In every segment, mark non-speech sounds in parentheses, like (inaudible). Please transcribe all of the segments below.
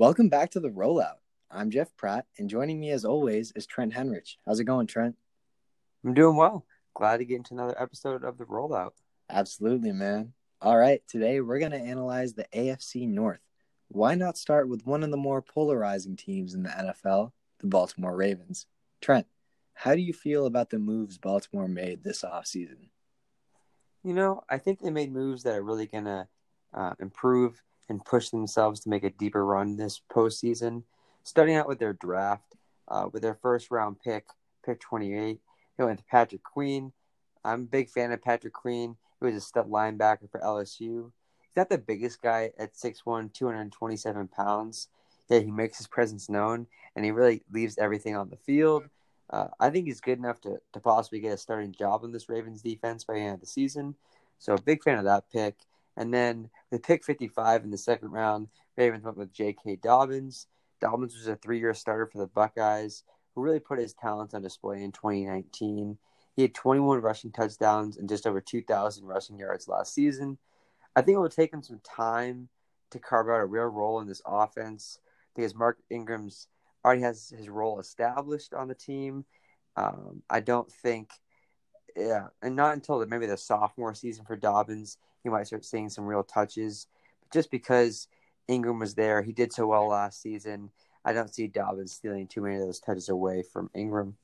Welcome back to the rollout. I'm Jeff Pratt, and joining me as always is Trent Henrich. How's it going, Trent? I'm doing well. Glad to get into another episode of the rollout. Absolutely, man. All right, today we're going to analyze the AFC North. Why not start with one of the more polarizing teams in the NFL, the Baltimore Ravens? Trent, how do you feel about the moves Baltimore made this offseason? You know, I think they made moves that are really going to uh, improve and push themselves to make a deeper run this postseason. Starting out with their draft, uh, with their first round pick, pick 28, they went to Patrick Queen. I'm a big fan of Patrick Queen. He was a stud linebacker for LSU. He's not the biggest guy at 6'1, 227 pounds. Yeah, he makes his presence known, and he really leaves everything on the field. Uh, I think he's good enough to, to possibly get a starting job in this Ravens defense by the end of the season. So, big fan of that pick. And then with pick 55 in the second round, Ravens went with J.K. Dobbins. Dobbins was a three year starter for the Buckeyes, who really put his talents on display in 2019. He had 21 rushing touchdowns and just over 2,000 rushing yards last season. I think it will take him some time to carve out a real role in this offense because Mark Ingram's already has his role established on the team. Um, I don't think, yeah, and not until the, maybe the sophomore season for Dobbins, he might start seeing some real touches. But just because Ingram was there, he did so well last season. I don't see Dobbins stealing too many of those touches away from Ingram.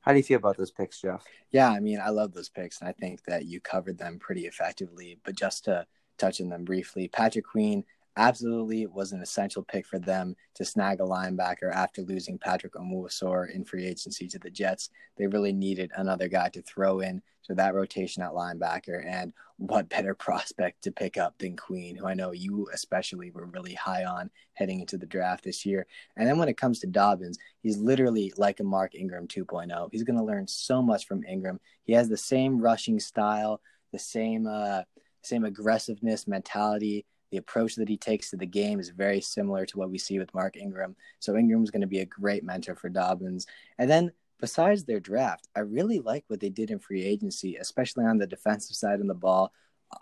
How do you feel about those picks, Jeff? Yeah, I mean, I love those picks, and I think that you covered them pretty effectively. But just to touch on them briefly, Patrick Queen absolutely was an essential pick for them to snag a linebacker after losing Patrick Onwuasor in free agency to the Jets. They really needed another guy to throw in to that rotation at linebacker. And what better prospect to pick up than Queen, who I know you especially were really high on heading into the draft this year. And then when it comes to Dobbins, he's literally like a Mark Ingram 2.0. He's going to learn so much from Ingram. He has the same rushing style, the same uh, same aggressiveness mentality the approach that he takes to the game is very similar to what we see with Mark Ingram. So Ingram's going to be a great mentor for Dobbins. And then besides their draft, I really like what they did in free agency, especially on the defensive side of the ball.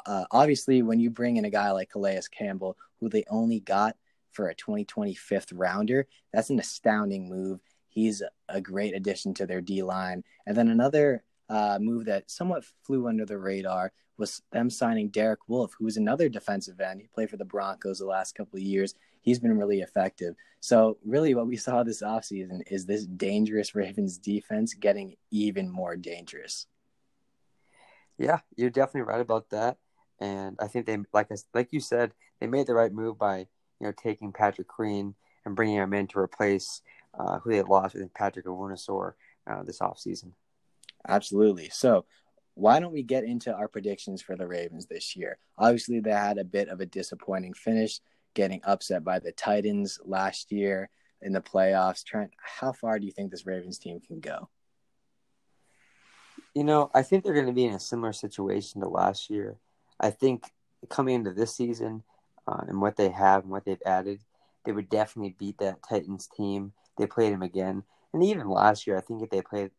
Uh, obviously, when you bring in a guy like Calais Campbell, who they only got for a 2025th rounder, that's an astounding move. He's a great addition to their D line. And then another uh, move that somewhat flew under the radar was them signing Derek Wolfe, who was another defensive end. He played for the Broncos the last couple of years. He's been really effective. So, really, what we saw this offseason is this dangerous Ravens defense getting even more dangerous. Yeah, you're definitely right about that. And I think they, like I, like you said, they made the right move by you know taking Patrick Queen and bringing him in to replace uh, who they lost with Patrick Onwuasor uh, this offseason. Absolutely. So, why don't we get into our predictions for the Ravens this year? Obviously, they had a bit of a disappointing finish, getting upset by the Titans last year in the playoffs. Trent, how far do you think this Ravens team can go? You know, I think they're going to be in a similar situation to last year. I think coming into this season uh, and what they have and what they've added, they would definitely beat that Titans team. They played them again. And even last year, I think if they played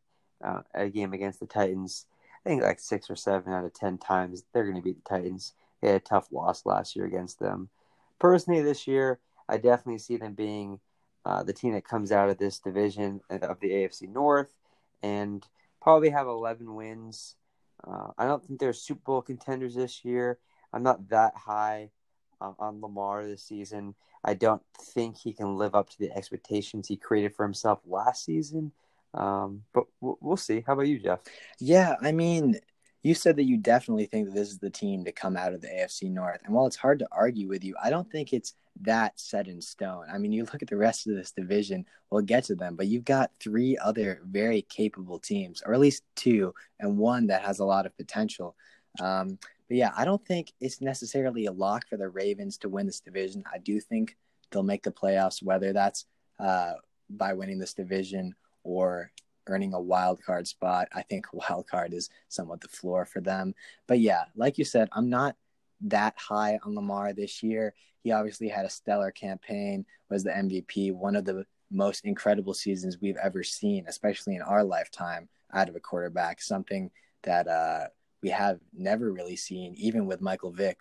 uh, a game against the Titans. I think like six or seven out of ten times they're going to beat the Titans. They had a tough loss last year against them. Personally, this year I definitely see them being uh, the team that comes out of this division of the AFC North and probably have 11 wins. Uh, I don't think they're Super Bowl contenders this year. I'm not that high uh, on Lamar this season. I don't think he can live up to the expectations he created for himself last season. Um, but we'll see. How about you, Jeff? Yeah, I mean, you said that you definitely think that this is the team to come out of the AFC North. And while it's hard to argue with you, I don't think it's that set in stone. I mean, you (laughs) look at the rest of this division, we'll get to them, but you've got three other very capable teams, or at least two, and one that has a lot of potential. Um, but yeah, I don't think it's necessarily a lock for the Ravens to win this division. I do think they'll make the playoffs, whether that's uh, by winning this division or earning a wild card spot. I think (laughs) wild card is somewhat the floor for them. But yeah, like you said, I'm not that high on Lamar this year. He obviously had a stellar campaign, was the MVP, one of the most incredible seasons we've ever seen, especially in our lifetime out of a quarterback, something that uh, we have never really seen, even with Michael Vick.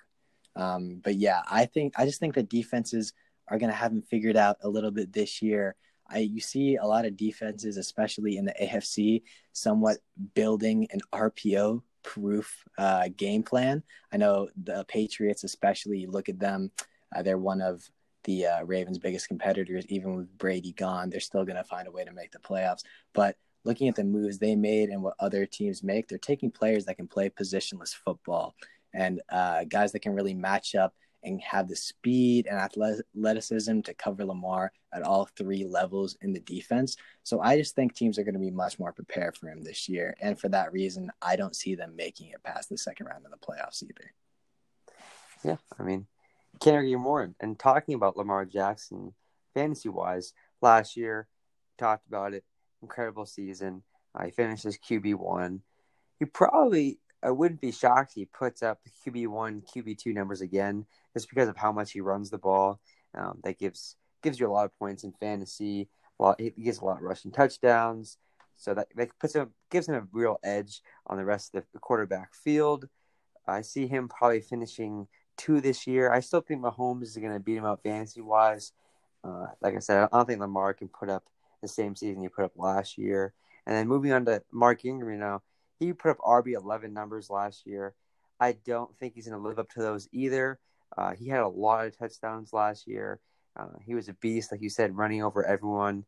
Um, but yeah, I think I just think that defenses are going to have him figured out a little bit this year. I, you see a lot of defenses, especially in the AFC, somewhat building an RPO proof uh, game plan. I know the Patriots, especially, look at them. Uh, they're one of the uh, Ravens' biggest competitors. Even with Brady gone, they're still going to find a way to make the playoffs. But looking at the moves they made and what other teams make, they're taking players that can play positionless football and uh, guys that can really match up and have the speed and athleticism to cover Lamar at all three levels in the defense. So I just think teams are going to be much more prepared for him this year. And for that reason, I don't see them making it past the second round of the playoffs either. Yeah, I mean, can't argue more. And talking about Lamar Jackson, fantasy wise, last year, talked about it, incredible season. Uh, he finished as QB1. He probably I wouldn't be shocked he puts up QB one, QB two numbers again, just because of how much he runs the ball. Um, that gives gives you a lot of points in fantasy. Lot, he gets a lot of rushing touchdowns, so that, that puts him gives him a real edge on the rest of the quarterback field. I see him probably finishing two this year. I still think Mahomes is going to beat him out fantasy wise. Uh, like I said, I don't think Lamar can put up the same season he put up last year. And then moving on to Mark Ingram now, he put up RB eleven numbers last year. I don't think he's going to live up to those either. Uh, he had a lot of touchdowns last year. Uh, he was a beast, like you said, running over everyone.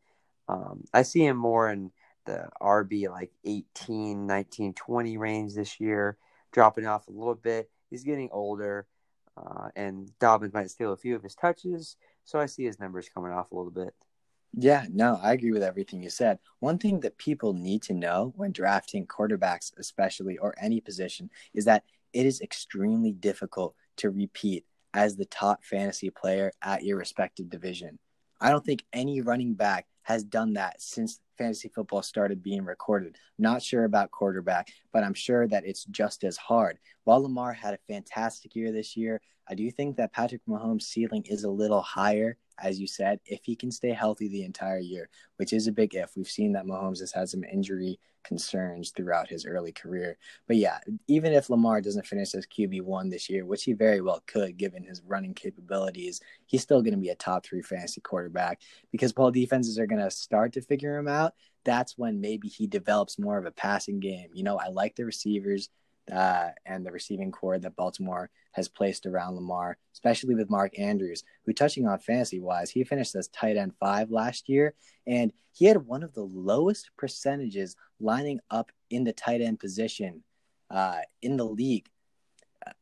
Um, I see him more in the RB like 18, 19, 20 range this year, dropping off a little bit. He's getting older, uh, and Dobbins might steal a few of his touches, so I see his numbers coming off a little bit. Yeah, no, I agree with everything you said. One thing that people need to know when drafting quarterbacks, especially or any position, is that it is extremely difficult to repeat as the top fantasy player at your respective division. I don't think any running back has done that since fantasy football started being recorded. Not sure about quarterback, but I'm sure that it's just as hard. While Lamar had a fantastic year this year, I do think that Patrick Mahomes' ceiling is a little higher as you said, if he can stay healthy the entire year, which is a big if. We've seen that Mahomes has had some injury concerns throughout his early career. But yeah, even if Lamar doesn't finish as QB1 this year, which he very well could given his running capabilities, he's still going to be a top three fantasy quarterback because while defenses are going to start to figure him out, that's when maybe he develops more of a passing game. You know, I like the receivers uh, and the receiving corps that Baltimore has placed around Lamar, especially with Mark Andrews, who, touching on fantasy wise, he finished as tight end five last year, and he had one of the lowest percentages lining up in the tight end position uh, in the league.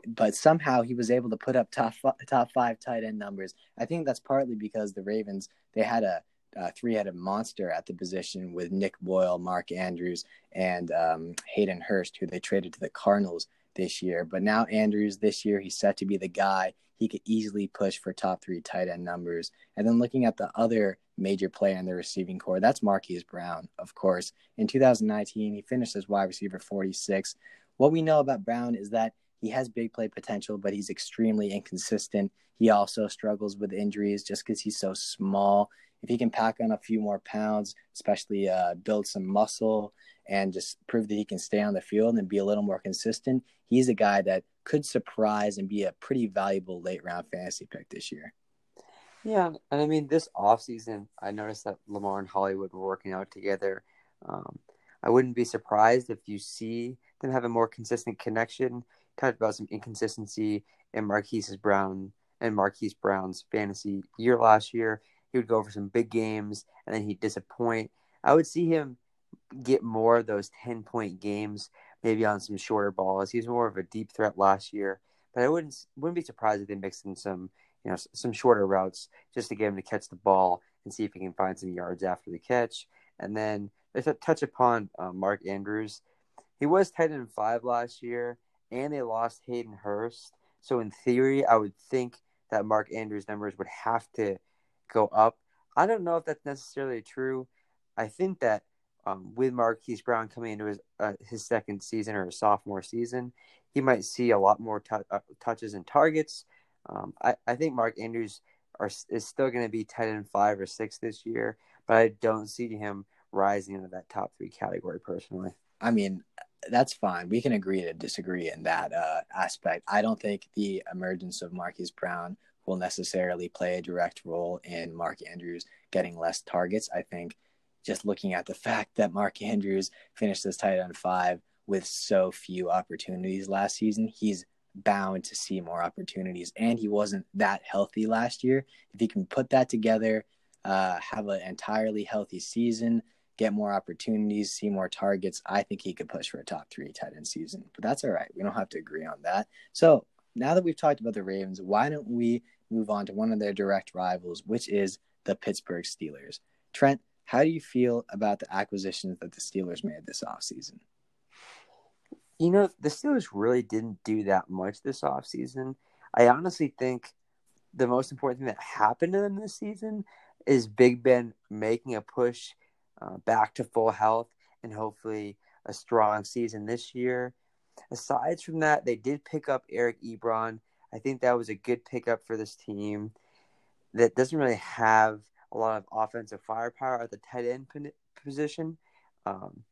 But somehow he was able to put up top top five tight end numbers. I think that's partly because the Ravens they had a uh, three-headed monster at the position with Nick Boyle, Mark Andrews, and um, Hayden Hurst, who they traded to the Cardinals this year. But now Andrews this year, he's set to be the guy. He could easily push for top three tight end numbers. And then looking at the other major player in the receiving corps, that's Marquise Brown, of course. In 2019, he finished as wide receiver 46. What we know about Brown is that he has big play potential, but he's extremely inconsistent. He also struggles with injuries just because he's so small if he can pack on a few more pounds, especially uh, build some muscle and just prove that he can stay on the field and be a little more consistent, he's a guy that could surprise and be a pretty valuable late round fantasy pick this year. Yeah, and I mean this offseason, I noticed that Lamar and Hollywood were working out together. Um, I wouldn't be surprised if you see them have a more consistent connection. Talked about some inconsistency in Marquise Brown and Marquise Brown's fantasy year last year, he would go for some big games and then he'd disappoint. I would see him get more of those 10 point games, maybe on some shorter balls. He was more of a deep threat last year, but I wouldn't wouldn't be surprised if they mixed in some you know some shorter routes just to get him to catch the ball and see if he can find some yards after the catch. And then a touch upon uh, Mark Andrews. He was tight end five last year, and they lost Hayden Hurst. So in theory, I would think that Mark Andrews' numbers would have to go up. I don't know if that's necessarily true. I think that um, with Marquise Brown coming into his uh, his second season or his sophomore season, he might see a lot more t- uh, touches and targets. Um, I, I think Mark Andrews are, is still going to be tight end five or six this year, but I don't see him rising into that top three category personally. I mean, that's fine. We can agree to disagree in that uh, aspect. I don't think the emergence of Marquise Brown will necessarily play a direct role in Mark Andrews getting less targets. I think just looking at the fact that Mark Andrews finished this tight end five with so few opportunities last season, he's bound to see more opportunities. And he wasn't that healthy last year. If he can put that together, uh, have an entirely healthy season, get more opportunities, see more targets, I think he could push for a top three tight end season. But that's all right. We don't have to agree on that. So now that we've talked about the Ravens, why don't we move on to one of their direct rivals, which is the Pittsburgh Steelers? Trent, how do you feel about the acquisitions that the Steelers made this offseason? You know, the Steelers really didn't do that much this offseason. I honestly think the most important thing that happened to them this season is Big Ben making a push uh, back to full health and hopefully a strong season this year. Aside from that, they did pick up Eric Ebron. I think that was a good pickup for this team that doesn't really have a lot of offensive firepower at the tight end position. Um,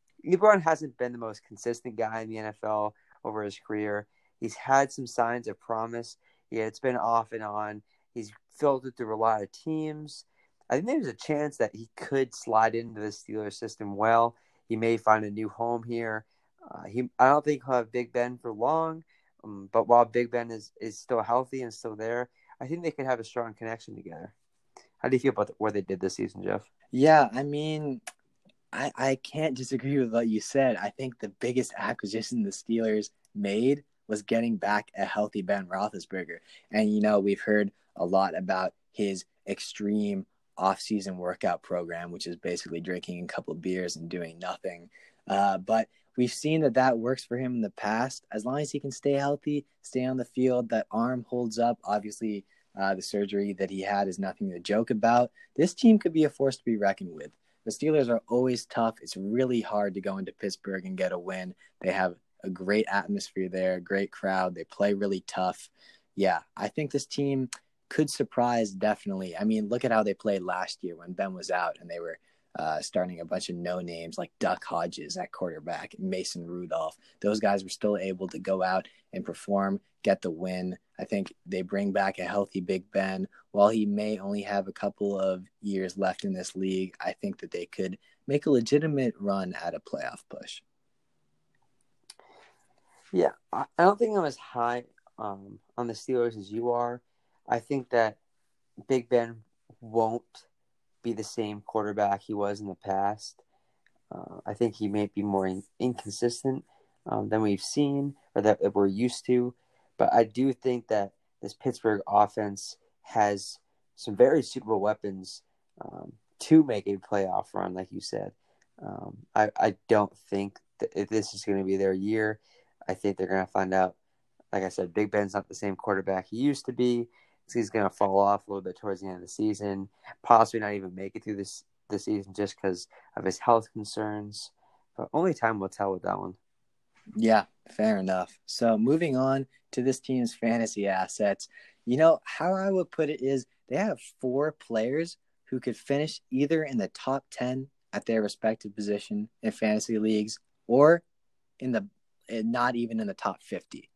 hasn't been the most consistent guy in the NFL over his career. He's had some signs of promise. Yeah, it's been off and on. He's filtered through a lot of teams. I think there's a chance that he could slide into the Steelers system well. He may find a new home here. Uh, he, I don't think he'll have Big Ben for long, um, but while Big Ben is, is still healthy and still there, I think they could have a strong connection together. How do you feel about what they did this season, Jeff? Yeah, I mean, I, I can't disagree with what you said. I think the biggest acquisition the Steelers made was getting back a healthy Ben Roethlisberger. And, you know, we've heard a lot about his extreme off-season workout program, which is basically drinking a couple of beers and doing nothing. Uh, but we've seen that that works for him in the past. As long as he can stay healthy, stay on the field, that arm holds up. Obviously, uh, the surgery that he had is nothing to joke about. This team could be a force to be reckoned with. The Steelers are always tough. It's really hard to go into Pittsburgh and get a win. They have a great atmosphere there, great crowd. They play really tough. Yeah, I think this team could surprise definitely. I mean, look at how they played last year when Ben was out and they were uh, starting a bunch of no names like Duck Hodges at quarterback, Mason Rudolph. Those guys were still able to go out and perform, get the win. I think they bring back a healthy Big Ben. While he may only have a couple of years left in this league, I think that they could make a legitimate run at a playoff push. Yeah, I don't think I'm as high um, on the Steelers as you are. I think that Big Ben won't be the same quarterback he was in the past. Uh, I think he may be more in- inconsistent um, than we've seen or that, that we're used to. But I do think that this Pittsburgh offense has some very suitable weapons um, to make a playoff run, like you said. Um, I, I don't think that this is going to be their year. I think they're going to find out. Like I said, Big Ben's not the same quarterback he used to be he's going to fall off a little bit towards the end of the season, possibly not even make it through this the season just because of his health concerns. But only time will tell with that one. Yeah, fair enough. So moving on to this team's fantasy assets, you know how I would put it is they have four players who could finish either in the top ten at their respective position in fantasy leagues or in the not even in the top 50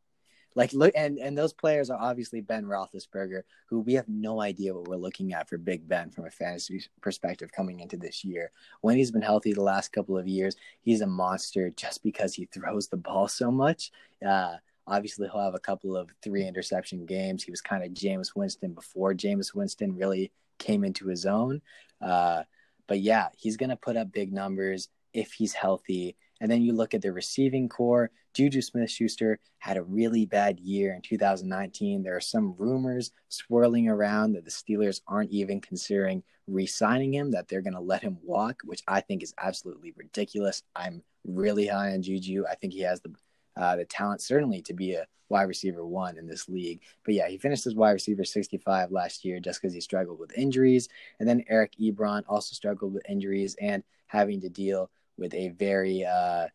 like look, and and those players are obviously Ben Roethlisberger, who we have no idea what we're looking at for Big Ben from a fantasy perspective coming into this year. When he's been healthy the last couple of years, he's a monster just because he throws the ball so much. Uh, obviously, he'll have a couple of three interception games. He was kind of Jameis Winston before Jameis Winston really came into his own. Uh, but yeah, he's going to put up big numbers if he's healthy. And then you look at the receiving corps. Juju Smith Schuster had a really bad year in 2019. There are some rumors swirling around that the Steelers aren't even considering re signing him, that they're going to let him walk, which I think is absolutely ridiculous. I'm really high on Juju. I think he has the uh, the talent certainly to be a wide receiver one in this league. But yeah, he finished as wide receiver 65 last year just because he struggled with injuries. And then Eric Ebron also struggled with injuries and having to deal with a very uh,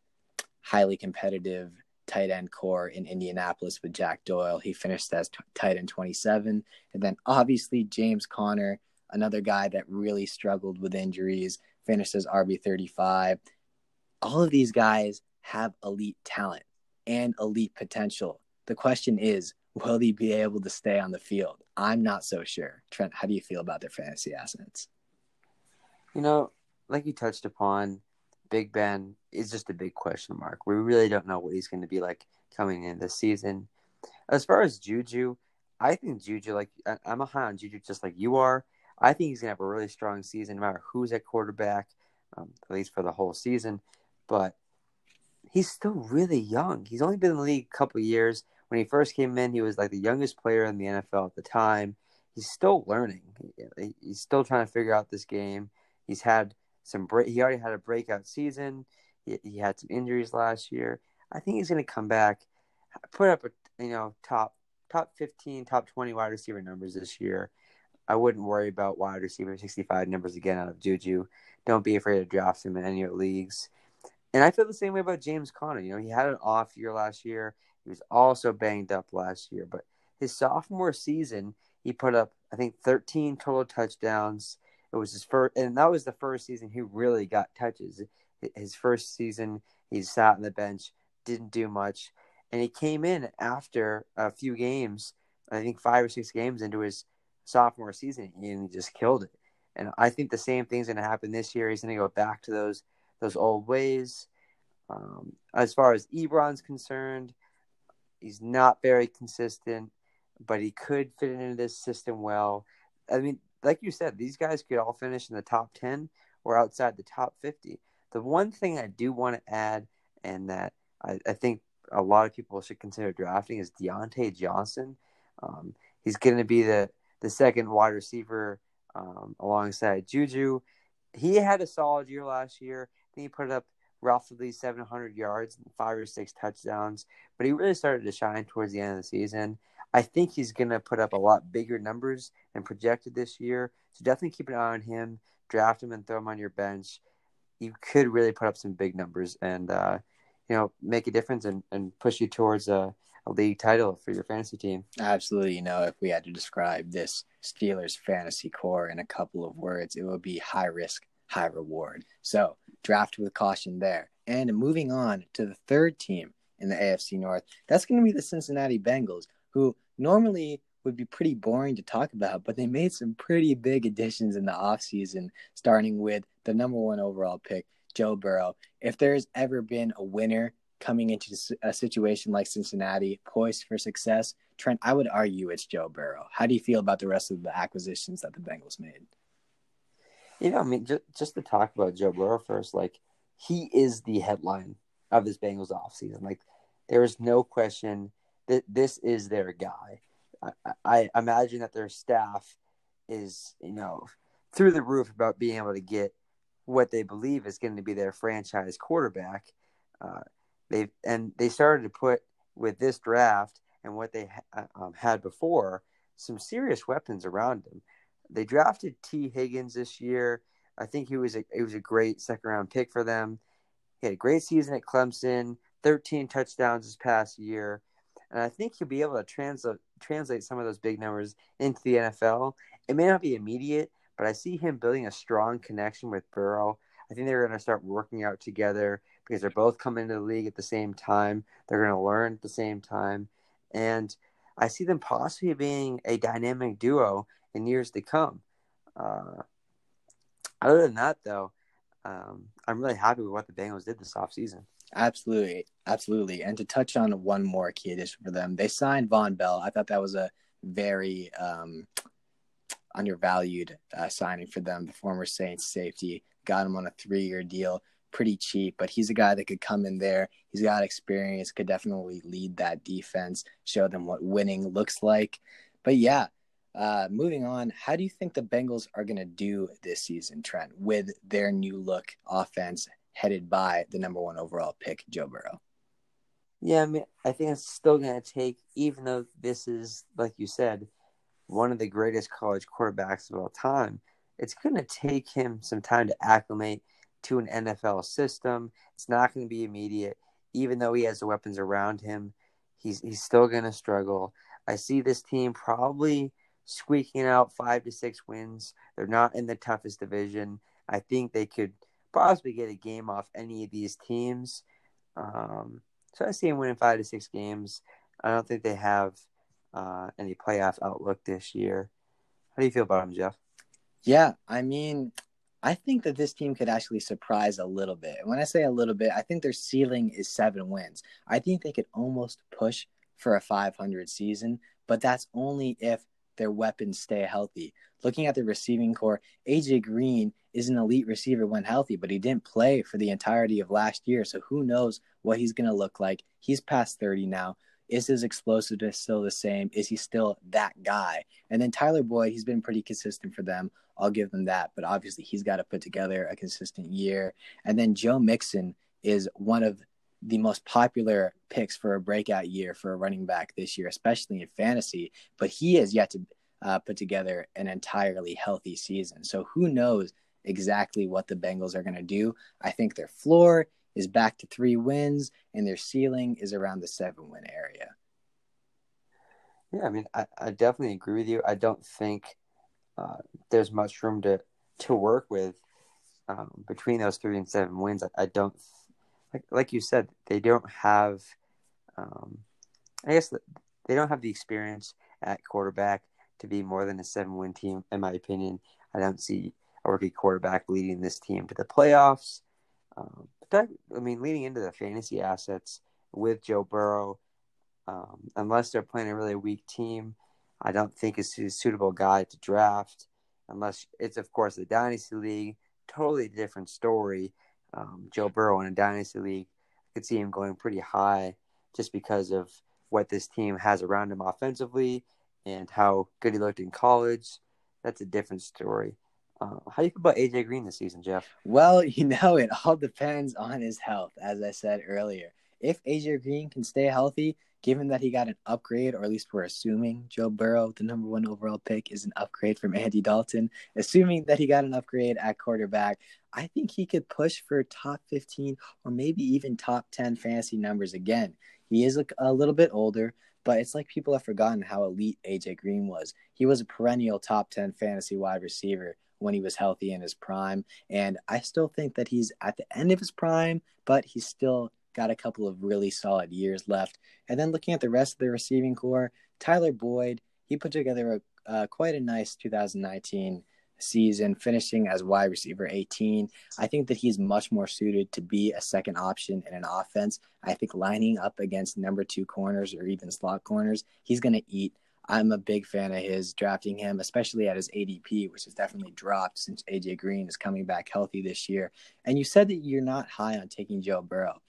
highly competitive tight end corps in Indianapolis with Jack Doyle. He finished as t- tight end 27. And then obviously James Conner, another guy that really struggled with injuries, finished as RB 35. All of these guys have elite talent and elite potential. The question is, will he be able to stay on the field? I'm not so sure. Trent, how do you feel about their fantasy assets? You know, like you touched upon, Big Ben is just a big question mark. We really don't know what he's going to be like coming in this season. As far as Juju, I think Juju, like I'm a high on Juju, just like you are. I think he's gonna have a really strong season, no matter who's at quarterback, um, at least for the whole season. But he's still really young. He's only been in the league a couple years. When he first came in, he was like the youngest player in the NFL at the time. He's still learning. He's still trying to figure out this game. He's had some break. He already had a breakout season. He, he had some injuries last year. I think he's going to come back, put up a you know top top fifteen, top twenty wide receiver numbers this year. I wouldn't worry about wide receiver 65 numbers again out of Juju. Don't be afraid to draft him in any of your leagues. And I feel the same way about James Conner. You know, he had an off year last year. He was also banged up last year, but his sophomore season, he put up I think 13 total touchdowns. It was his first, and that was the first season he really got touches. His first season, he sat on the bench, didn't do much, and he came in after a few games. I think five or six games into his sophomore season, and he just killed it. And I think the same thing's going to happen this year. He's going to go back to those those old ways. Um, as far as Ebron's concerned, he's not very consistent, but he could fit into this system well. I mean, like you said, these guys could all finish in the top 10 or outside the top 50. The one thing I do want to add, and that I, I think a lot of people should consider drafting, is Diontae Johnson. Um, he's going to be the, the second wide receiver um, alongside Juju. He had a solid year last year. I think he put up roughly 700 yards and five or six touchdowns, but he really started to shine towards the end of the season. I think he's going to put up a lot bigger numbers than projected this year. So definitely keep an eye on him. Draft him and throw him on your bench. You could really put up some big numbers and, uh, you know, make a difference and, and push you towards a, a league title for your fantasy team. Absolutely. You know, if we had to describe this Steelers fantasy core in a couple of words, it would be high risk, high reward. So draft with caution there. And moving on to the third team in the AFC North, that's going to be the Cincinnati Bengals, who normally would be pretty boring to talk about, but they made some pretty big additions in the offseason, starting with the number one overall pick, Joe Burrow. If there's ever been a winner coming into a situation like Cincinnati, poised for success, Trent, I would argue it's Joe Burrow. How do you feel about the rest of the acquisitions that the Bengals made? You know, I mean, just, just to talk about Joe Burrow first, like, he is the headline of this Bengals offseason. Like, there is no question that this is their guy. I, I imagine that their staff is, you know, through the roof about being able to get what they believe is going to be their franchise quarterback. Uh, they and they started to put with this draft and what they uh, um, had before some serious weapons around him. They drafted Tee Higgins this year. I think he was a he was a great second round pick for them. He had a great season at Clemson, 13 touchdowns this past year, and I think he'll be able to translate translate some of those big numbers into the NFL. It may not be immediate, but I see him building a strong connection with Burrow. I think they're going to start working out together because they're both coming into the league at the same time. They're going to learn at the same time. And I see them possibly being a dynamic duo in years to come. Uh, other than that, though, um, I'm really happy with what the Bengals did this offseason. Absolutely. Absolutely. And to touch on one more key addition for them, they signed Vonn Bell. I thought that was a very um, undervalued uh, signing for them. The former Saints safety got him on a three year deal pretty cheap, but he's a guy that could come in there. He's got experience, could definitely lead that defense, show them what winning looks like. But yeah, uh, moving on, how do you think the Bengals are going to do this season, Trent, with their new look offense headed by the number one overall pick, Joe Burrow? Yeah, I mean, I think it's still going to take, even though this is, like you said, one of the greatest college quarterbacks of all time, it's going to take him some time to acclimate to an NFL system. It's not going to be immediate. Even though he has the weapons around him, he's he's still going to struggle. I see this team probably squeaking out five to six wins. They're not in the toughest division. I think they could possibly get a game off any of these teams. Um, so I see them winning five to six games. I don't think they have uh, any playoff outlook this year. How do you feel about them, Jeff? Yeah, I mean, I think that this team could actually surprise a little bit. When I say a little bit, I think their ceiling is seven wins. I think they could almost push for a 500 season, but that's only if their weapons stay healthy. Looking at the receiving corps, AJ Green is an elite receiver when healthy, but he didn't play for the entirety of last year. So who knows what he's going to look like? He's past 30 now. Is his explosiveness still the same? Is he still that guy? And then Tyler Boyd, he's been pretty consistent for them. I'll give them that. But obviously, he's got to put together a consistent year. And then Joe Mixon is one of the most popular picks for a breakout year for a running back this year, especially in fantasy. But he has yet to uh, put together an entirely healthy season. So who knows exactly what the Bengals are going to do? I think their floor is back to three wins, and their ceiling is around the seven win area. Yeah, I mean, I, I definitely agree with you. I don't think uh, there's much room to to work with um, between those three and seven wins. I, I don't like like you said they don't have. Um, I guess they don't have the experience at quarterback to be more than a seven win team, in my opinion. I don't see a rookie quarterback leading this team to the playoffs. Um, but that, I mean, leading into the fantasy assets with Joe Burrow, um, unless they're playing a really weak team, I don't think is a suitable guy to draft. Unless it's, of course, the dynasty league, totally different story. Um, Joe Burrow in a dynasty league, I could see him going pretty high just because of what this team has around him offensively and how good he looked in college. That's a different story. Uh, how do you feel about AJ Green this season, Jeff? Well, (laughs) you know, it all depends on his health, as I said earlier. If AJ Green can stay healthy, given that he got an upgrade, or at least we're assuming Joe Burrow, the number one overall pick, is an upgrade from Andy Dalton, assuming that he got an upgrade at quarterback, I think he could push for top 15 or maybe even top 10 fantasy numbers again. He is a, a little bit older, but it's like people have forgotten how elite AJ Green was. He was a perennial top 10 fantasy wide receiver when he was healthy in his prime. And I still think that he's at the end of his prime, but he's still got a couple of really solid years left. And then looking at the rest of the receiving corps, Tyler Boyd, he put together a, uh, quite a nice 2019 season, finishing as wide receiver 18. I think that he's much more suited to be a second option in an offense. I think lining up against number two corners or even slot corners, he's going to eat. I'm a big fan of his drafting him, especially at his ADP, which has definitely dropped since AJ Green is coming back healthy this year. And you said that you're not high on taking Joe Burrow.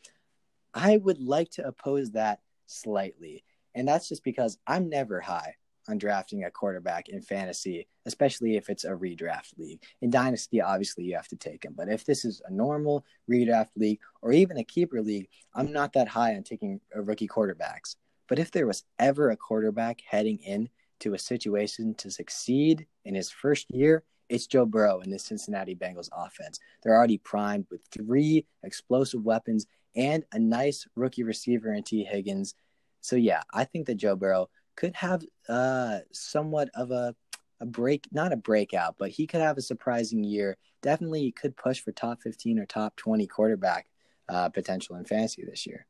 I would like to oppose that slightly. And that's just because I'm never high on drafting a quarterback in fantasy, especially if it's a redraft league. In Dynasty, obviously, you have to take him. But if this is a normal redraft league or even a keeper league, I'm not that high on taking uh, rookie quarterbacks. But if there was ever a quarterback heading in to a situation to succeed in his first year, it's Joe Burrow in the Cincinnati Bengals offense. They're already primed with three explosive weapons and a nice rookie receiver in Tee Higgins. So yeah, I think that Joe Burrow could have uh, somewhat of a a break, not a breakout, but he could have a surprising year. Definitely he could push for top 15 or top 20 quarterback uh, potential in fantasy this year.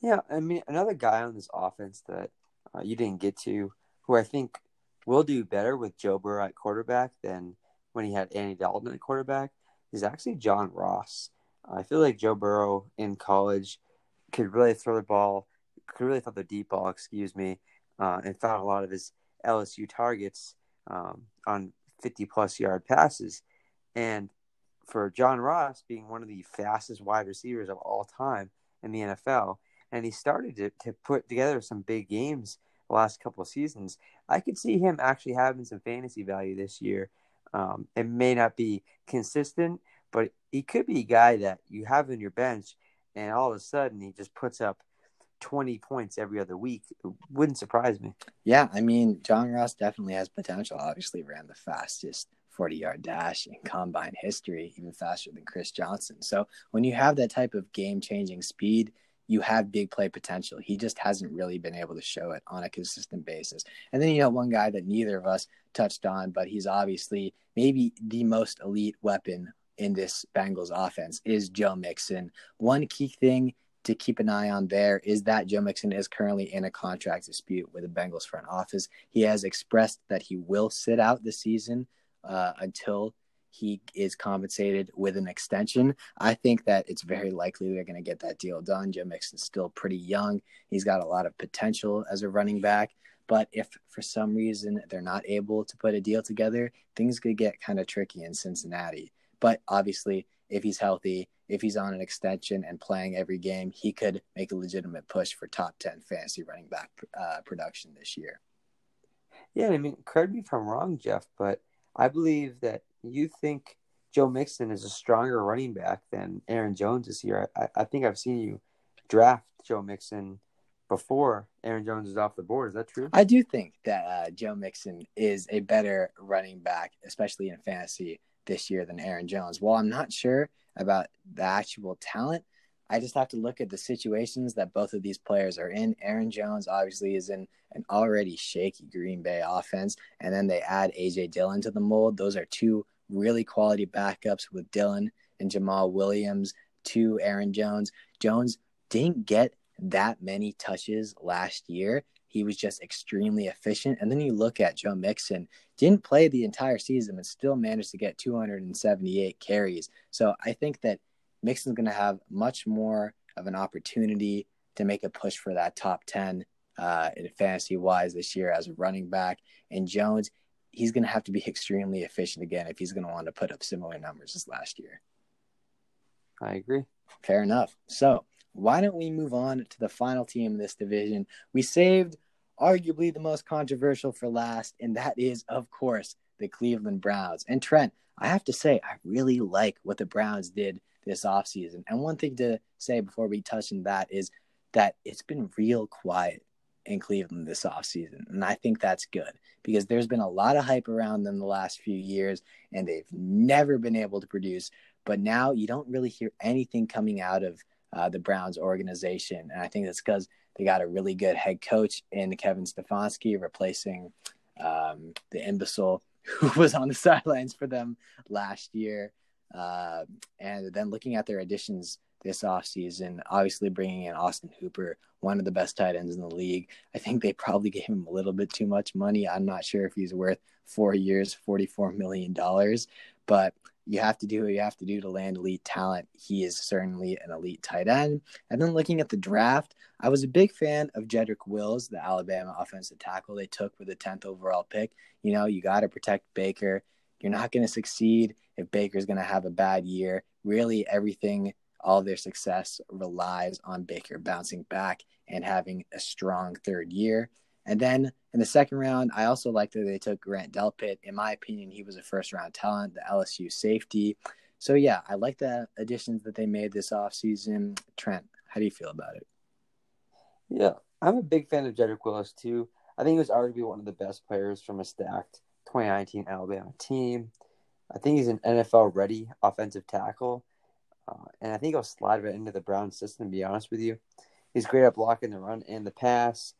Yeah, I mean, another guy on this offense that uh, you didn't get to, who I think will do better with Joe Burrow at quarterback than when he had Andy Dalton at quarterback, is actually John Ross. I feel like Joe Burrow in college could really throw the ball could really throw the deep ball, excuse me, uh, and found a lot of his LSU targets um, on 50 plus yard passes. And for John Ross being one of the fastest wide receivers of all time in the NFL, and he started to, to put together some big games the last couple of seasons, I could see him actually having some fantasy value this year. Um, it may not be consistent, but he could be a guy that you have in your bench, and all of a sudden he just puts up 20 points every other week. It wouldn't surprise me. Yeah, I mean, John Ross definitely has potential. Obviously, ran the fastest 40 yard dash in combine history, even faster than Chris Johnson. So, when you have that type of game changing speed, you have big play potential. He just hasn't really been able to show it on a consistent basis. And then you have one guy that neither of us touched on, but he's obviously maybe the most elite weapon in this Bengals offense is Joe Mixon. One key thing to keep an eye on there is that Joe Mixon is currently in a contract dispute with the Bengals front office. He has expressed that he will sit out the season uh, until he is compensated with an extension. I think that it's very likely they're going to get that deal done. Joe Mixon's still pretty young. He's got a lot of potential as a running back. But if for some reason they're not able to put a deal together, things could get kind of tricky in Cincinnati. But obviously, if he's healthy, if he's on an extension and playing every game, he could make a legitimate push for top 10 fantasy running back uh, production this year. Yeah, I mean, correct me if I'm wrong, Jeff, but I believe that you think Joe Mixon is a stronger running back than Aaron Jones this year. I, I think I've seen you draft Joe Mixon before Aaron Jones is off the board. Is that true? I do think that uh, Joe Mixon is a better running back, especially in fantasy this year than Aaron Jones. While I'm not sure about the actual talent, I just have to look at the situations that both of these players are in. Aaron Jones obviously is in an already shaky Green Bay offense, and then they add AJ Dillon to the mold. Those are two really quality backups with Dillon and Jamaal Williams to Aaron Jones. Jones didn't get that many touches last year. He was just extremely efficient. And then you look at Joe Mixon, didn't play the entire season, but still managed to get 278 carries. So I think that Mixon's going to have much more of an opportunity to make a push for that top 10 uh, in fantasy wise this year as a running back. And Jones, he's going to have to be extremely efficient again if he's going to want to put up similar numbers as last year. I agree. Fair enough. So why don't we move on to the final team in this division? We saved arguably the most controversial for last, and that is, of course, the Cleveland Browns. And Trent, I have to say, I really like what the Browns did this offseason. And one thing to say before we touch on that is that it's been real quiet in Cleveland this offseason. And I think that's good because there's been a lot of hype around them the last few years and they've never been able to produce. But now you don't really hear anything coming out of uh, the Browns organization. And I think that's because they got a really good head coach in Kevin Stefanski, replacing um, the imbecile (laughs) who was on the sidelines for them last year. Uh, and then looking at their additions this offseason, obviously bringing in Austin Hooper, one of the best tight ends in the league. I think they probably (laughs) gave him a little bit too much money. I'm not sure if he's worth four years, $44 million, but you have to do what you have to do to land elite talent. He is certainly an elite tight end. And then looking at the draft, I was a big fan of Jedrick Wills, the Alabama offensive tackle they took with the 10th overall pick. You know, you got to protect Baker. You're not going to succeed if Baker's going to have a bad year. Really, everything, all their success relies on Baker bouncing back and having a strong third year. And then in the second round, I also liked that they took Grant Delpit. In my opinion, he was a first round talent, the LSU safety. So yeah, I like the additions that they made this offseason. Trent, how do you feel about it? Yeah, I'm a big fan of Jedrick Willis too. I think he was arguably one of the best players from a stacked 2019 Alabama team. I think he's an NFL ready offensive tackle. Uh, and I think he'll slide right into the Brown system, to be honest with you. He's great at blocking the run and the pass.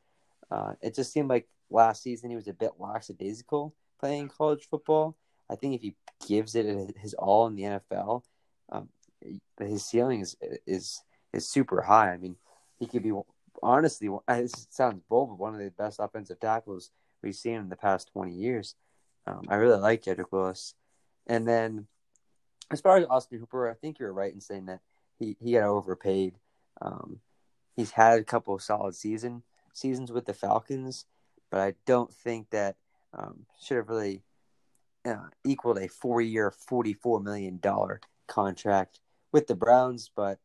Uh, it just seemed like last season he was a bit lackadaisical playing college football. I think if he gives it his all in the NFL, um, his ceiling is is is super high. I mean, he could be honestly. (laughs) It sounds bold, but one of the best offensive tackles we've seen in the past twenty years. Um, I really like Jedrick Wills, and then as far as Austin Hooper, I think you're right in saying that he he got overpaid. Um, he's had a couple of solid season seasons with the Falcons, but I don't think that um, should have really uh, equaled a four-year, forty-four million dollar contract with the Browns. But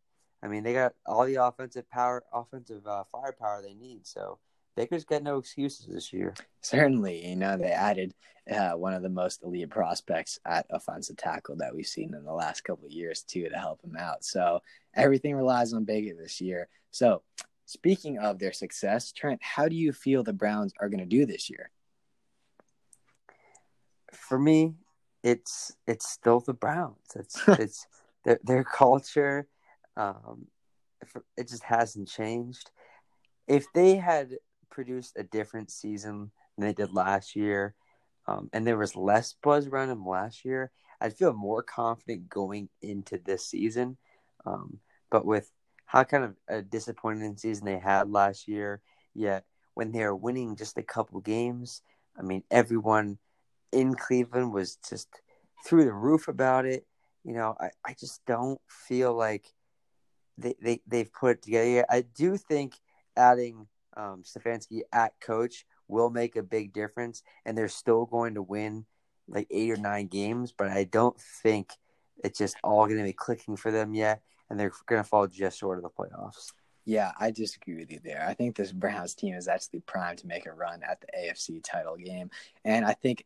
I mean, they got all the offensive power, offensive uh, firepower they need. So Baker's got no excuses this year. Certainly, you know they added uh, one of the most elite prospects at offensive tackle that we've seen in the last couple of years too to help him out. So everything relies on Baker this year. So Speaking of their success, Trent, how do you feel the Browns are going to do this year? For me, it's it's still the Browns. It's (laughs) it's their their culture. Um, it just hasn't changed. If they had produced a different season than they did last year, um, and there was less buzz around them last year, I'd feel more confident going into this season. Um, but with how kind of a disappointing season they had last year. Yet when they were winning just a couple games, I mean, everyone in Cleveland was just through the roof about it. You know, I, I just don't feel like they, they, they've put it together. I do think adding um, Stefanski at coach will make a big difference, and they're still going to win like eight or nine games, but I don't think it's just all going to be clicking for them yet, and they're going to fall just short of the playoffs. Yeah, I disagree with you there. I think this Browns team is actually primed to make a run at the AFC title game. And I think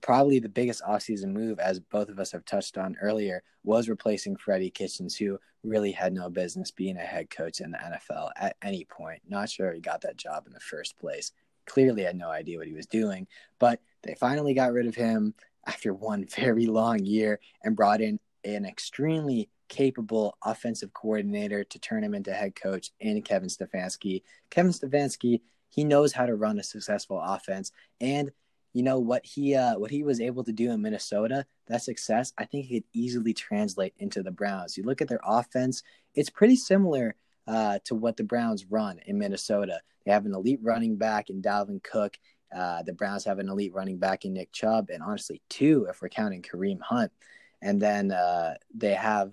probably the biggest offseason move, as both of us have touched on earlier, was replacing Freddie Kitchens, who really had no business being a head coach in the NFL at any point. Not sure he got that job in the first place. Clearly had no idea what he was doing, but they finally got rid of him after one (laughs) very long year and brought in an extremely capable offensive coordinator to turn him into head coach in Kevin Stefanski. Kevin Stefanski, he knows how to run a successful offense and you know what he uh, what he was able to do in Minnesota, that success, I think could easily translate into the Browns. You look at their offense; it's pretty similar uh, to what the Browns run in Minnesota. They have an elite running back in Dalvin Cook. Uh, the Browns have an elite running back in Nick Chubb, and honestly, two if we're counting Kareem Hunt. And then uh, they have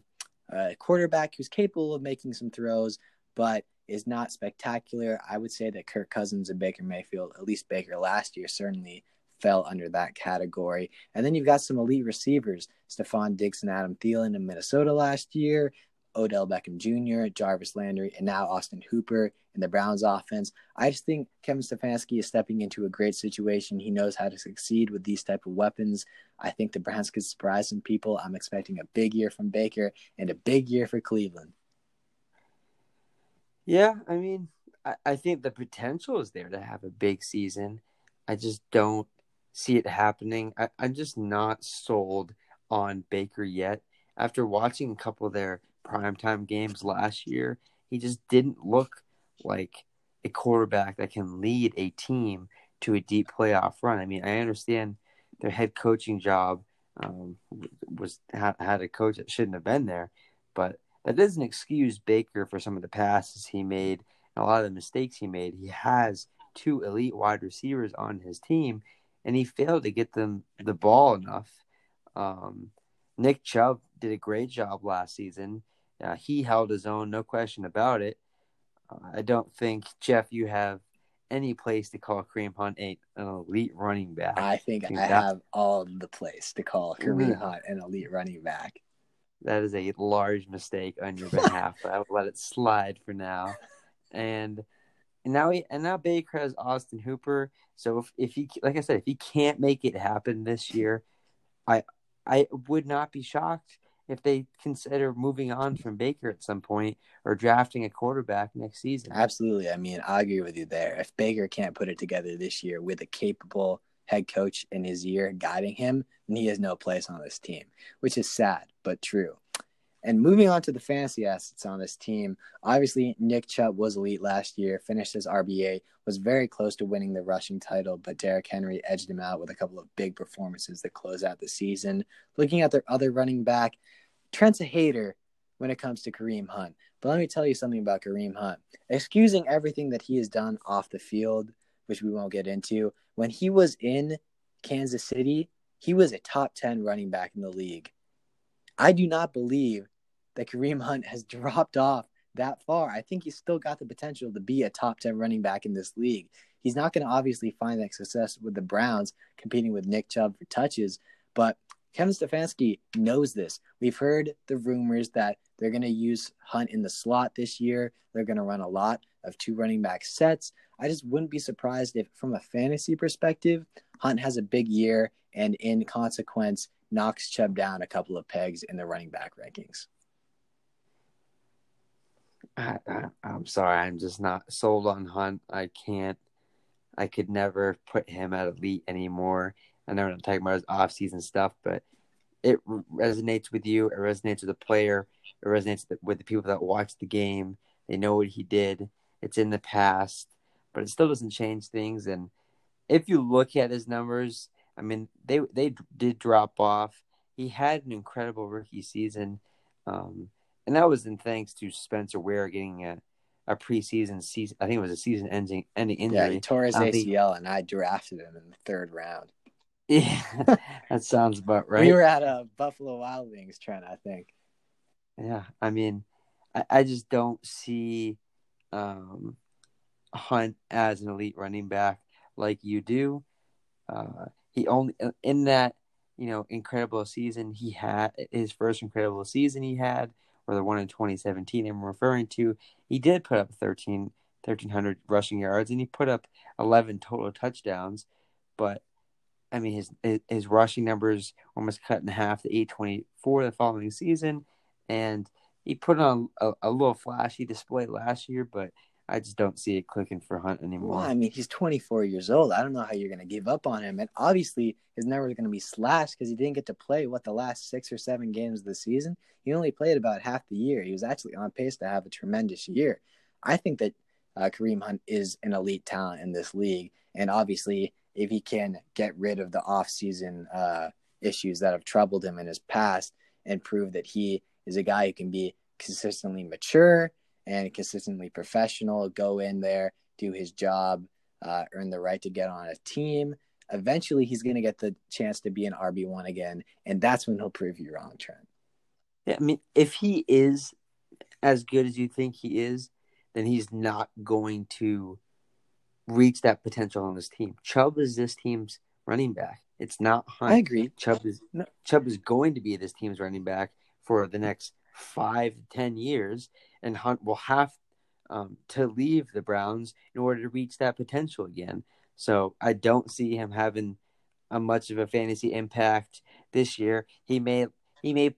a quarterback who's capable of making some throws, but is not spectacular. I would say that Kirk Cousins and Baker Mayfield, at least Baker last year, certainly fell under that category. And then you've got some elite receivers, Stefon Diggs and Adam Thielen in Minnesota last year, Odell Beckham Jr., Jarvis Landry, and now Austin Hooper in the Browns offense. I just think Kevin Stefanski is stepping into a great situation. He knows how to succeed with these type of weapons. I think the Browns could surprise some people. I'm expecting a big year from Baker and a big year for Cleveland. Yeah, I mean, I, I think the potential is there to have a big season. I just don't see it happening. I, I'm just not sold on Baker yet. After watching a couple of their primetime games last year, he just didn't look like a quarterback that can lead a team to a deep playoff run. I mean, I understand their head coaching job um, was had, a coach that shouldn't have been there, but that doesn't excuse Baker for some of the passes he made and a lot of the mistakes he made. He has two elite wide receivers on his team, and he failed to get them the ball enough. Um, Nick Chubb did a great job last season. Uh, he held his own, no question about it. Uh, I don't think Jeff, you have any place to call Kareem Hunt a, an elite running back. I think I, think I have all the place to call Kareem mm-hmm. Hunt an elite running back. That is a large mistake on your behalf, but I will let it slide for now. And and now he and now Baker has Austin Hooper. So if, if he like I said, if he can't make it happen this year, I I would not be shocked if they consider moving on from Baker at some point or drafting a quarterback next season. Absolutely. I mean, I agree with you there. If Baker can't put it together this year with a capable head coach in his year guiding him, then he has no place on this team, which is sad but true. And moving on to the fantasy assets on this team, obviously Nick Chubb was elite last year, finished his RB8, was very close to winning the rushing title, but Derrick Henry edged him out with a couple of big performances that close out the season. Looking at their other running back, Trent's a hater when it comes to Kareem Hunt. But let me tell you something about Kareem Hunt. Excusing everything that he has done off the field, which we won't get into, when he was in Kansas City, he was a top 10 running back in the league. I do not believe that Kareem Hunt has (laughs) dropped off that far. I think he's still got the potential to be a top 10 running back in this league. He's not going to obviously find that success with the Browns competing with Nick Chubb for touches, but Kevin Stefanski knows this. We've heard the rumors that they're going to use Hunt in the slot this year. They're going to run a lot of two running back sets. I just wouldn't be surprised if, from a fantasy perspective, Hunt has a big year and, in consequence, knocks Chubb down a couple of pegs in the running back rankings. I, am sorry, I'm just not sold on Hunt. I can't. I could never put him at elite anymore. I know I'm talking about his off-season stuff, but it resonates with you. It resonates with the player. It resonates with the people that watch the game. They know what he did. It's in the past, but it still doesn't change things. And if you look at his numbers, I mean, they they did drop off. He had an incredible rookie season. Um, and that was in thanks to Spencer Ware getting a, a preseason season. I think it was a season ending ending injury. Yeah, he tore his ACL, and I drafted him in the third round. (laughs) Yeah, that sounds about (laughs) right. We were at a Buffalo Wild Wings, Trent. I think. Yeah, I mean, I, I just don't see um, Hunt as an elite running back like you do. Uh, he only uh, in that you know incredible season he had his first incredible season he had, or the one in 2017 I'm referring to. He did put up 13 1300 rushing yards and he put up 11 total touchdowns, but I mean his his rushing numbers almost cut in half to 824 the following season, and he put on a, a little flashy display last year, but I just don't see it clicking for Hunt anymore. Well, I mean, he's 24 years old. I don't know how you're going to give up on him. And obviously, his are going to be slashed because he didn't get to play, what, the last six or seven games of the season? He only played about half the year. He was actually on pace to have a tremendous year. I think that uh, Kareem Hunt is an elite talent in this league. And obviously, if he can get rid of the offseason uh, issues that have troubled him in his past and prove that he is a guy who can be consistently mature and consistently professional, go in there, do his job, uh, earn the right to get on a team. Eventually, he's going to get the chance to be an RB1 again. And that's when he'll prove you wrong, Trent. Yeah, I mean, if he is as good as you think he is, then he's not going to reach that potential on this team. Chubb is this team's running back. It's not Hunt. I agree. Chubb is no. Chubb is going to be this team's running back for the next five, ten years, and Hunt will have um, to leave the Browns in order to reach that potential again. So I don't see him having a much of a fantasy impact this year. He may he may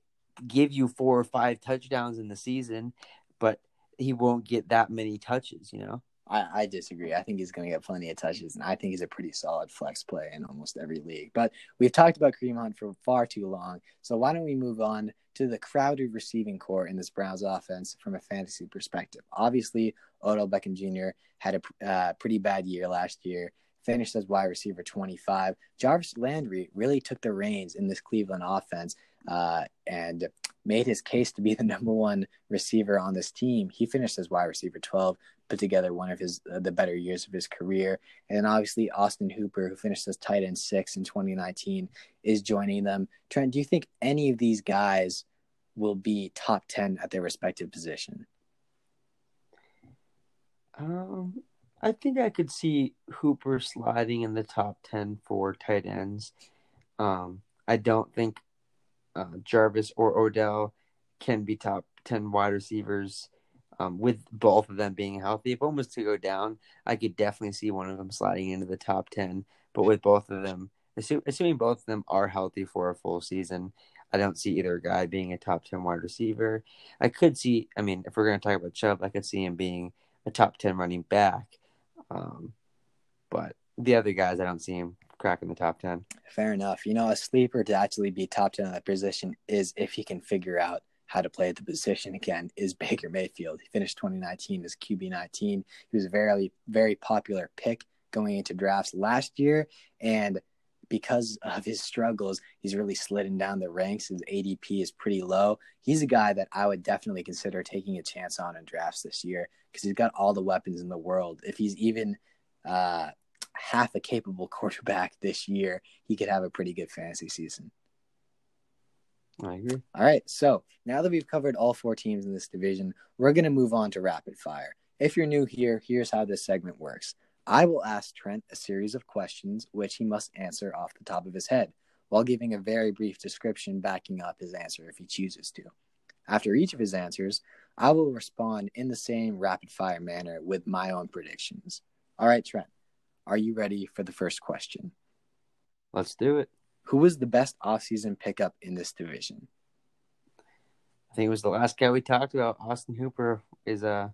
give you four or five touchdowns in the season, but he won't get that many touches. You know. I, I disagree. I think he's going to get plenty of touches, and I think he's a pretty solid flex play in almost every league. But we've talked about Kareem Hunt for far too long, so why don't we move on to the crowded receiving corps in this Browns offense from a fantasy perspective? Obviously, Odell Beckham Jr. had a uh, pretty bad year last year, finished as wide receiver 25. Jarvis Landry really took the reins in this Cleveland offense uh, and made his case to be the (laughs) number one receiver on this team. He finished as wide receiver 12, put together one of his uh, the better years of his career. And then obviously Austin Hooper, who finished as tight end six in 2019, is joining them. Trent, do you think any of these guys will be top 10 at their respective position? Um, I think I could see Hooper sliding in the top 10 for tight ends. Um, I don't think uh, Jarvis or Odell can be top 10 wide receivers um, with both of them being healthy. If one was to go down, I could definitely see one of them sliding into the top 10. But with both of them, assuming both of them are healthy for a full season, I don't see either guy being a top 10 wide receiver. I could see, I mean, if we're going to talk about Chubb, I could see him being a top 10 running back. Um, but the other guys, I don't see him cracking the top 10. Fair enough. You know, a sleeper to actually be top 10 in that position is if he can figure out how to play at the position again is (laughs) Baker Mayfield. He finished 2019 as QB 19. He was a very, very popular pick going into drafts last year. And because of his struggles, he's really slidden down the ranks. His ADP is pretty low. He's a guy that I would definitely consider taking a chance on in drafts this year because he's got all the weapons in the world. If he's even uh, half a capable quarterback this year, he could have a pretty good fantasy season. I agree. All right. So now that we've covered all four teams in this division, we're going to move on to rapid fire. If you're new here, here's how this segment works. I will ask Trent a series of questions which he must answer off the top of his head while giving a very brief description backing up his answer if he chooses to. After each of his answers, I will respond in the same rapid fire manner with my own predictions. All right, Trent, are you ready for the first question? Let's do it. Who was the best offseason pickup in this division? I think it was the last guy we talked about. Austin Hooper is uh,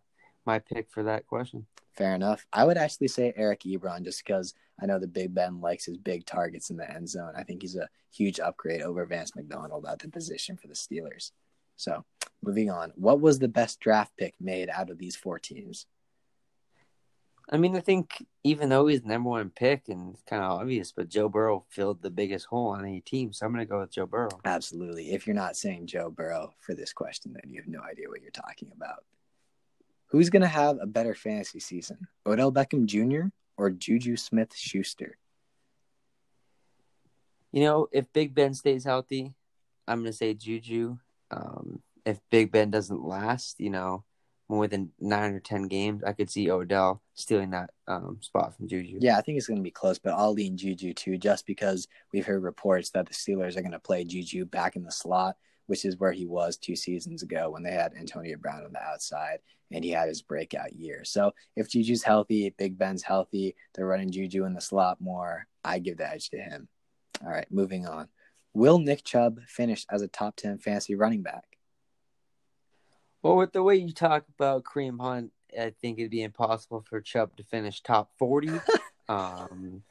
my pick for that question. Fair enough. I would actually say Eric Ebron just because I know the Big Ben likes his big targets in the end zone. I think he's a huge upgrade over Vance McDonald at the position for the Steelers. So, moving on. What was the best draft pick made out of these four teams? I mean, I think even though he's the number one pick and it's kind of obvious, but Joe Burrow filled the biggest hole on any team, so I'm going to go with Joe Burrow. Absolutely. If you're not saying Joe Burrow for this question, then you have no idea what you're talking about. Who's going to have a better fantasy season, Odell Beckham Jr. or Juju Smith Schuster? You know, if Big Ben stays healthy, I'm going to say Juju. Um, if Big Ben doesn't last, you know, more than nine or ten games, I could see Odell stealing that um, spot from Juju. Yeah, I think it's going to be close, but I'll lean Juju too, just because we've heard reports that the Steelers are going to play Juju back in the slot, which is where he was two seasons ago when they had Antonio Brown on the outside and he had his breakout year. So if Juju's healthy, Big Ben's healthy, they're running Juju in the slot more. I give the edge to him. All right, moving on. Will Nick Chubb finish as a top 10 fantasy running back? Well, with the way you talk about Kareem Hunt, I think it'd be impossible for Chubb to finish top forty. (laughs) um,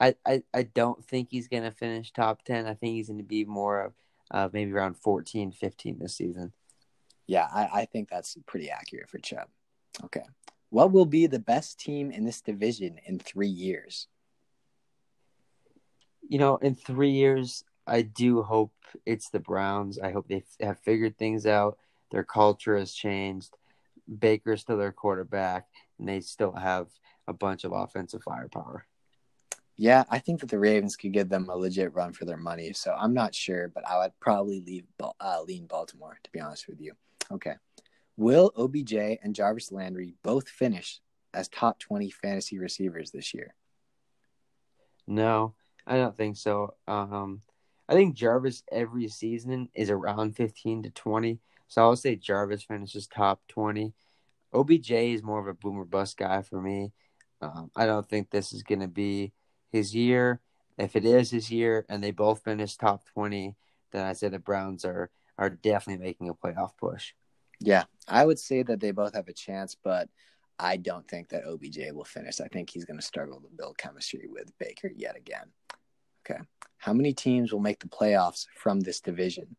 I, I I don't think he's gonna finish top ten. I think he's gonna be more of uh, maybe around 14, 15 this season. Yeah, I, I think that's pretty accurate for Chubb. Okay. What will be the best team in this division in three years? You know, in three years, I do hope it's the Browns. I hope they have figured things out. Their culture has changed. Baker's still their quarterback, and they still have a bunch of offensive firepower. Yeah, I think that the Ravens could give them a legit run for their money. So I'm not sure, but I would probably leave uh, lean Baltimore to be honest with you. Okay, will OBJ and Jarvis Landry both finish as top 20 fantasy receivers this year? No, I don't think so. Um, I think Jarvis every season is around 15 to 20. So I would say Jarvis finishes top 20. OBJ is more of a boomer bust guy for me. Um, I don't think this is going to be his year. If it is his year and they both finish top 20, then I say the Browns are, are definitely making a playoff push. Yeah, I would say that they both have a chance, but I don't think that OBJ will finish. I think he's going to struggle to build chemistry with Baker yet again. Okay. How many teams will make the playoffs from this division?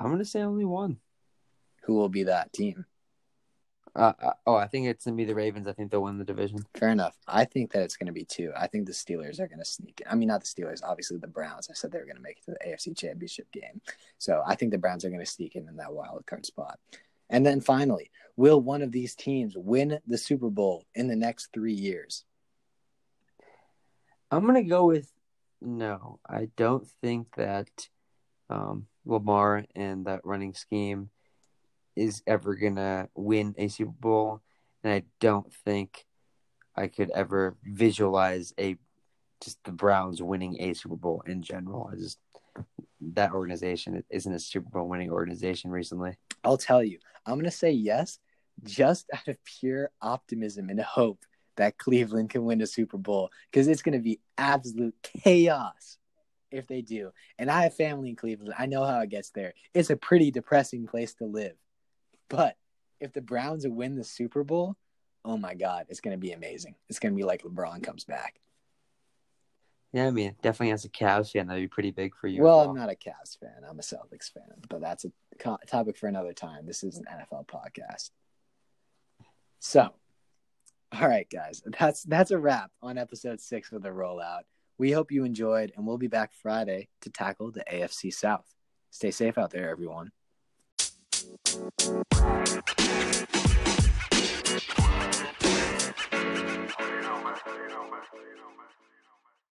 I'm gonna say only one. Who will be that team? Uh, uh, oh, I think it's gonna be the Ravens. I think they'll win the division. Fair enough. I think that it's gonna be two. I think the Steelers are gonna sneak in. I mean, not the Steelers. Obviously, the Browns. I said they were gonna make it to the AFC Championship game. So I think the Browns are gonna sneak in in that wild card spot. And then finally, will one of these teams win the Super Bowl in the next three years? I'm gonna go with no. I don't think that um, Lamar and that running scheme is ever gonna win a Super Bowl, and I don't think I could ever visualize a just the Browns winning a Super Bowl in general. I just that organization isn't a Super Bowl winning organization recently. I'll tell you, I'm gonna say yes, just out of pure optimism and hope that Cleveland can win a Super Bowl because it's gonna be absolute chaos if they do. And I have family in Cleveland. I know how it gets there. It's a pretty depressing place to live. But if the Browns win the Super Bowl, oh my God, it's going to be amazing. It's going to be like LeBron comes back. Yeah, I mean, definitely as a Cavs fan, that'd be pretty big for you. Well, well. I'm not a Cavs fan. I'm a Celtics fan, but that's a co- topic for another time. This is an NFL podcast. So, all right, guys, that's that's a wrap on episode six of the rollout. We hope you enjoyed, and we'll be back Friday to tackle the AFC South. Stay safe out there, everyone.